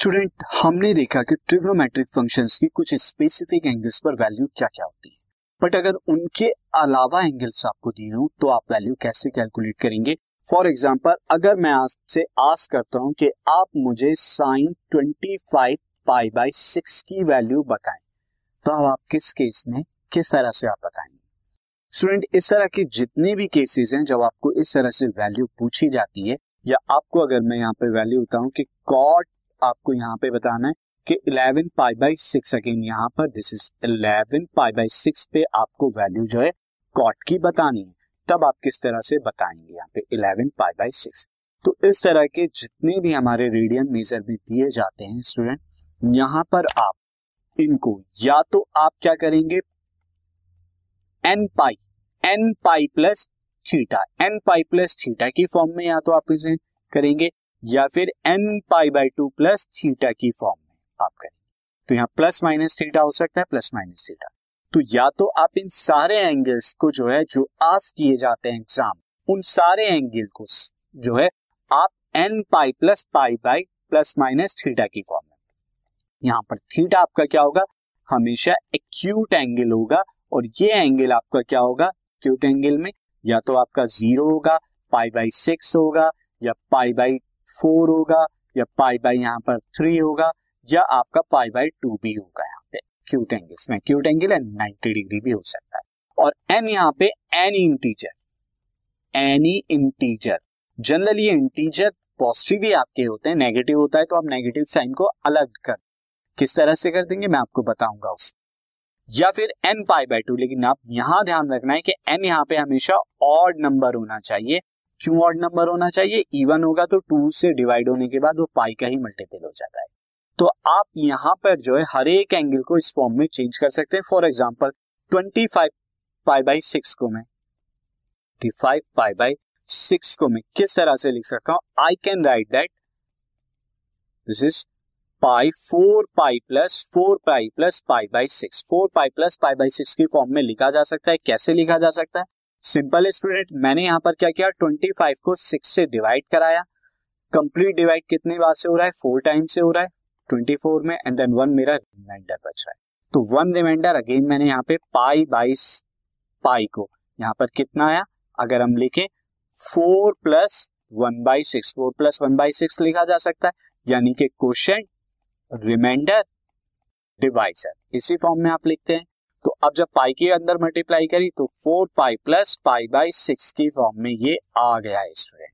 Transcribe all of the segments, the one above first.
Student हमने देखा कि ट्रिग्नोमेट्रिक फ़ंक्शंस की कुछ स्पेसिफिक एंगल्स पर वैल्यू क्या क्या होती है। बट अगर उनके अलावा एंगल्स आपको दिए हो तो आप वैल्यू कैसे कैलकुलेट करेंगे? फॉर एग्ज़ाम्पल अगर मैं आपसे आस करता हूँ कि आप मुझे साइन 25 पाई बाई सिक्स की वैल्यू बताएँ तो अब आप किस केस में, किस तरह से आप बताएँगे? स्टूडेंट इस तरह के जितने भी केसेस हैं, जब आपको इस तरह से वैल्यू पूछी जाती है, या आपको अगर मैं यहाँ पे वैल्यू बताऊँ कि कॉट आपको यहाँ पे बताना है कि 11 पाई बाई सिक्स अगेन यहाँ पर this is 11 pi by six पे आपको वैल्यू जो है कॉट की बतानी है। तब आप किस तरह से बताएँगे यहाँ पे 11 पाई बाई सिक्स तो इस तरह के जितने भी हमारे रेडियन मेजर में दिए जाते हैं स्टूडेंट यहाँ पर आप इनको या तो आप क्या करेंगे? N pi n pi plus theta n pi plus theta की फॉर्म में या तो आप इसे करेंगे। या फिर n pi by two plus theta की फॉर्म में आप करेंगे। तो यहाँ प्लस माइनस थीटा हो सकता है प्लस माइनस थीटा तो या तो आप इन सारे एंगल्स को जो है, जो आस किए जाते हैं एग्ज़ाम उन सारे एंगल को जो है, आप n pi plus pi by plus minus theta की फॉर्म में यहाँ पर थीटा आपका क्या होगा? हमेशा एक्यूट एंगल होगा और ये एंगल आपका क्या होगा? एक्यूट एंगल में। या तो आपका ज़ीरो होगा पाई बाई सिक्स होगा, या पाई बाई फोर होगा या पाई बाई यहाँ पर थ्री होगा या आपका पाई बाई टू भी होगा यहाँ पे। क्यूट एंगल्स में cute angle and ninety degree भी हो सकता है। और एन यहाँ पे any integer any integer generally ये इंटीजर पॉजिटिव ही आपके होते हैं नेगेटिव होता है तो आप नेगेटिव साइन को अलग कर, किस तरह से कर देंगे मैं आपको बताऊँगा उस। या फिर एन पाई बाई टू, लेकिन आप यहाँ ध्यान रखना है कि एन यहाँ पे हमेशा ऑड नंबर होना चाहिए क्यों ऑड नंबर होना चाहिए इवन होगा तो टू से डिवाइड होने के बाद वो पाई का ही मल्टीपल हो जाता है। तो आप यहाँ पर जो है, हर एक एंगल को इस फॉर्म में चेंज कर सकते हैं। For example twenty five pi by six को मैं फाइव पाई बाई सिक्स को मैं किस तरह से लिख सकता हूँ? I can write that this is pi four pi plus four pi plus pi by six four pi plus pi by six की फॉर्म में लिखा जा सकता है। कैसे लिखा जा सकता है? सिंपल स्टूडेंट, मैंने यहाँ पर क्या किया ट्वेंटी फाइव को सिक्स से डिवाइड कराया। कंप्लीट डिवाइड कितने बार से हो रहा है? फोर टाइम से हो रहा है। ट्वेंटी फोर में एंड देन वन मेरा रिमाइंडर बच रहा है। तो वन रिमाइंडर अगेन मैंने यहाँ पे पाई बाईस पाई को, यहाँ पर कितना आया? अगर हम लिखे four plus one by six four plus one by six लिखा जा सकता है। यानी कि क्वेश्चन रिमाइंडर डिवाइजर इसी फॉर्म में आप लिखते हैं। अब जब पाई के अंदर मल्टीप्लाई करी तो four pi plus pi by six की फॉर्म में ये आ गया स्टूडेंट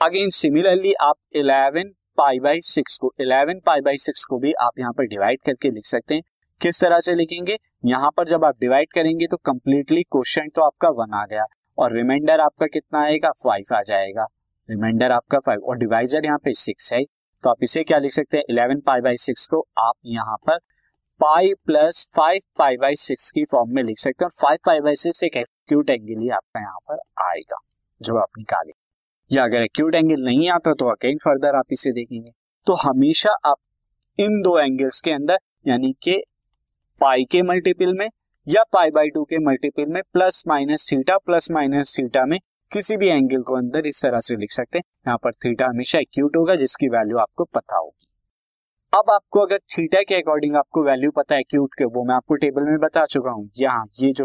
अगेन सिमिलरली आप इलेवन पाई बाई सिक्स को इलेवन पाई बाई सिक्स को भी आप यहाँ पर डिवाइड करके लिख सकते हैं। किस तरह से लिखेंगे? यहाँ पर जब आप डिवाइड करेंगे तो कंप्लीटली क्वेश्चन तो आपका वन आ गया। और रिमाइंडर आपका कितना आएगा? फाइव आ जाएगा। रिमाइंडर आपका फाइव और डिवाइजर यहाँ पे सिक्स है। तो आप इसे क्या लिख सकते हैं? इलेवन पाई बाई सिक्स को आप यहाँ पर pi plus five pi by six की फॉर्म में लिख सकते हैं। फाइव पाई बाई सिक्स एक एक्यूट एंगल ही आपका यहाँ पर आएगा, जब आप निकालें या अगर एक्यूट एंगल नहीं आता तो अगेन फर्दर आप इसे देखेंगे। तो हमेशा आप इन दो एंगल्स के अंदर, यानी कि पाई के मल्टीपल में या पाई बाई टू के मल्टीपल में plus minus theta plus minus theta में किसी भी एंगल को अंदर इस तरह से लिख सकते हैं। यहाँ पर थीटा हमेशा एक्यूट होगा, जिसकी वैल्यू आपको पता होगी। अब आपको अगर थीटा के अकॉर्डिंग आपको वैल्यू पता है क्यूट के, वो मैं आपको टेबल में बता चुका हूँ। यहाँ, ये जो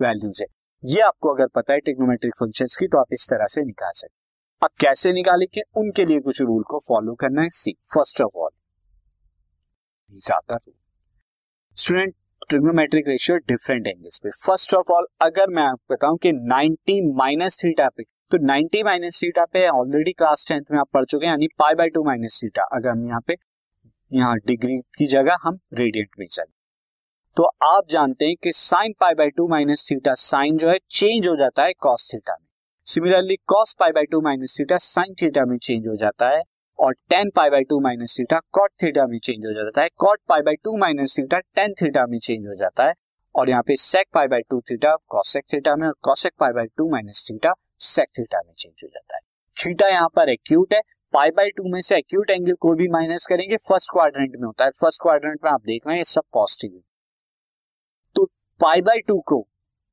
वैल्यूज़ है, ये आपको अगर पता है टेक्नोमेट्रिक फ़ंक्शंस की तो आप इस तरह से निकाल सकते अब कैसे निकालेंगे? उनके लिए कुछ रूल को फॉलो करना है सी। फ़र्स्ट ऑफ़ ऑल, ज़्यादा rule. Student, trigonometric ratio different angles पे। फ़र्स्ट ऑफ़ ऑल, अगर मैं आपको बताऊँ कि 90 माइनस थीटा पे तो 90 माइनस थीटा पे ऑलरेडी क्लास टेंथ में आप पढ़ चुके हैं, यानी pi by two minus theta. अगर हम यहाँ पे यहाँ डिग्री की जगह हम रेडियंट में चले तो आप जानते हैं कि sine pi by two minus theta sine जो है चेंज हो जाता है कॉस थीटा में। Similarly cos pi by two minus theta sine theta में चेंज हो जाता है और tan pi by two minus theta cot theta में चेंज हो जाता है। Cot pi by two minus theta tan theta में चेंज हो जाता है और यहाँ पे sec pi by two theta cosec theta में और cosec pi by two minus theta sec theta में चेंज हो जाता है। थीटा यहाँ पर एक्यूट है पाई बाई टू में से एक्यूट एंगल को भी माइनस करेंगे फ़र्स्ट क्वाड्रेंट में होता है। फ़र्स्ट क्वाड्रेंट में आप देख रहे हैं सब पॉजिटिव है। तो पाई बाई टू को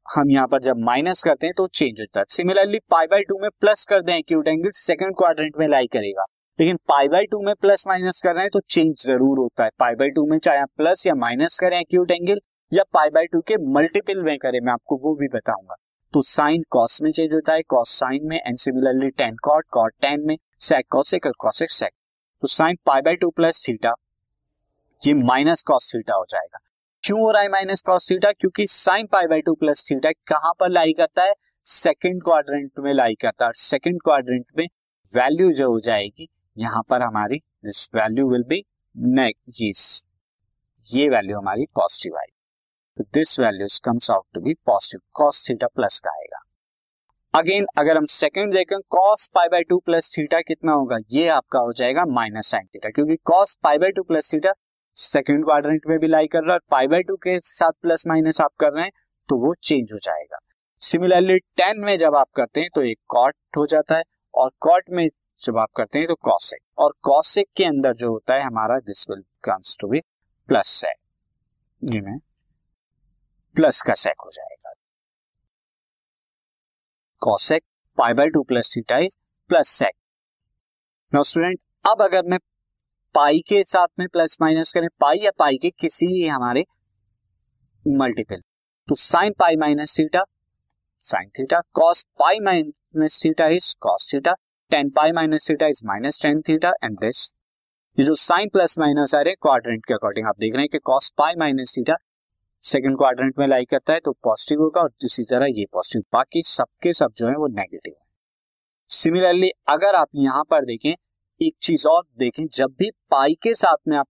हम यहाँ पर जब माइनस करते हैं तो चेंज होता है। सिमिलरली पाई बाई टू में प्लस कर दें एक्यूट एंगल सेकंड क्वाड्रेंट में लाई करेगा। लेकिन पाई बाई टू में प्लस माइनस कर रहे हैं तो चेंज ज़रूर होता है। पाई बाई टू में चाहे आप प्लस या माइनस करें एक्यूट एंगल या पाई बाई टू के मल्टीपल में करें, मैं आपको वो भी बताऊँगा। तो साइन कॉस में चेंज होता है कॉस साइन में and similarly tan cot cot tan में। सेक कॉसेक और कॉसेक सेक तो sine pi by two plus theta ये माइनस कॉस थीटा हो जाएगा। क्यों हो रहा है माइनस कॉस थीटा क्योंकि sine pi by two plus theta कहाँ पर लाई करता है? सेकंड क्वाड्रेंट में लाई करता है सेकंड क्वाड्रेंट में वैल्यू जो हो जाएगी, यहाँ पर हमारी दिस वैल्यू विल बी नेक ये वैल्यू हमारी पॉजिटिव आएगी। तो this value comes out to be positive cos theta plus का आएगा। अगेन अगर हम सेकंड देखें cos pi by two plus theta कितना होगा? ये आपका हो जाएगा माइनस साइन थीटा क्योंकि cos pi by two plus theta second quadrant में भी लाई कर रहा है पाई बाय टू के साथ प्लस माइनस आप कर रहे हैं तो वो चेंज हो जाएगा। सिमिलरली टेन में जब आप करते हैं तो एक कॉट हो जाता है और कॉट में जब आप करते हैं तो कॉसेक और कॉसेक के अंदर जो होता है, हमारा this will comes to be plus sec plus का सेक हो जाएगा। Cosec pi by two plus theta is plus sec no student अब अगर मैं पाई के साथ में प्लस माइनस करें पाई या पाई के किसी भी हमारे मल्टीपल तो sine pi minus theta sine theta cos pi minus theta is cos theta tan pi minus theta is minus tan theta and this ये जो साइन प्लस माइनस आ रहे क्वाड्रेंट के अकॉर्डिंग आप देख रहे हैं कि cos pi minus theta second quadrant में लाई करता है तो पॉजिटिव होगा और इसी तरह ये पॉजिटिव। बाकी सबके सब जो है वो नेगेटिव है। सिमिलरली अगर आप यहाँ पर देखें, एक चीज़ और देखें, जब भी पाई के साथ में आप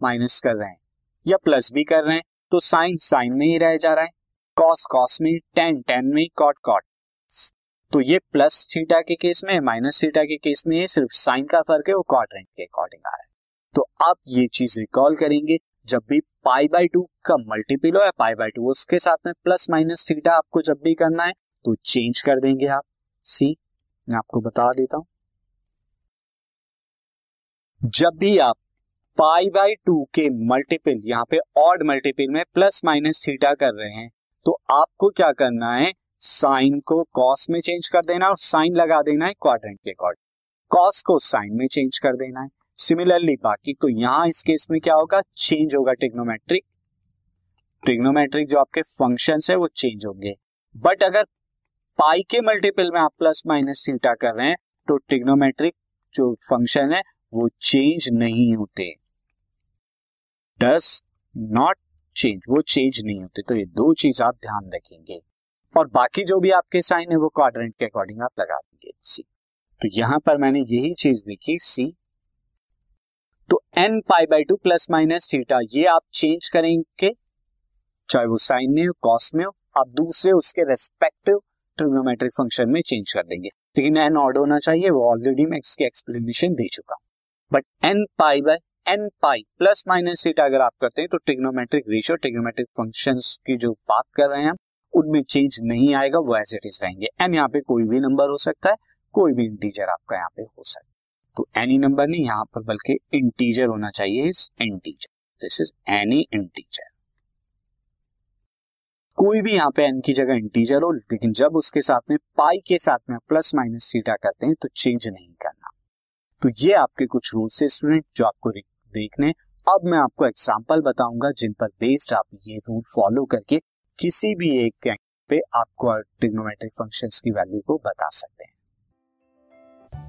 माइनस कर रहे हैं या प्लस भी कर रहे हैं तो साइन साइन में ही रह जा रहा है। कॉस कॉस में टेन टेन में कॉट कॉट तो ये प्लस थीटा के केस में माइनस थीटा के केस में सिर्फ़ साइन का फ़र्क है, वो क्वाड्रेंट के अकॉर्डिंग आ रहा है। तो आप ये चीज़ रिकॉल करेंगे जब भी पाई बाई टू का मल्टीपल हो या पाई बाई टू उसके साथ में प्लस माइनस थीटा आपको जब भी करना है तो चेंज कर देंगे आप। सी मैं आपको बता देता हूँ। जब भी आप पाई बाई टू के मल्टीपल यहाँ पे ऑड मल्टीपल में प्लस माइनस थीटा कर रहे हैं तो आपको क्या करना है? साइन को कॉस में चेंज कर देना और साइन लगा देना है क्वाड्रेंट के अकॉर्डिंग कॉस को साइन में चेंज कर देना है। सिमिलरली बाकी तो यहाँ इस केस में क्या होगा? चेंज होगा टिग्नोमेट्रिक ट्रिग्नोमेट्रिक जो आपके फ़ंक्शन है, वो चेंज होंगे। बट अगर पाई के मल्टीपल में आप प्लस माइनस थीटा कर रहे हैं तो टिग्नोमेट्रिक जो फ़ंक्शन है, वो चेंज नहीं होते। डस नॉट चेंज वो चेंज नहीं होते। तो ये दो चीज़ आप ध्यान रखेंगे। और बाकी जो भी आपके साइन है, वो क्वाड्रेंट के अकॉर्डिंग आप लगा देंगे। सी तो यहाँ पर मैंने यही चीज़ लिखी सी n pi by two plus minus theta ये आप चेंज करेंगे, चाहे वो साइन में हो कॉस में हो, आप दूसरे उसके रेस्पेक्टिव ट्रिग्नोमेट्रिक फ़ंक्शन में चेंज कर देंगे। लेकिन एन ऑड होना चाहिए, वो ऑलरेडी मैं इसकी एक्सप्लेनेशन दे चुका। But n pi by n pi plus minus theta अगर आप करते हैं तो ट्रिग्नोमेट्रिक रेशियो ट्रिग्नोमेट्रिक फ़ंक्शन की जो बात कर रहे हैं हम, उनमें चेंज नहीं आएगा, वो एज इट इज़ रहेंगे। एन यहाँ पे कोई भी नंबर हो सकता है, कोई भी इंटीजर आपका यहाँ पे हो सकता है। तो एनी नंबर नहीं, यहाँ पर बल्कि इंटीजर होना चाहिए is integer this is any integer कोई भी यहाँ पे एन की जगह इंटीजर हो, लेकिन जब उसके साथ में पाई के साथ में प्लस माइनस थीटा करते हैं तो चेंज नहीं करना। तो ये आपके कुछ रूल्स है स्टूडेंट जो आपको देखने। अब मैं आपको एग्ज़ाम्पल बताऊँगा, जिन पर बेस्ड आप ये रूल फॉलो करके किसी भी एक पे आपको ट्रिग्नोमेट्रिक फ़ंक्शंस की वैल्यू को बता सकते हैं।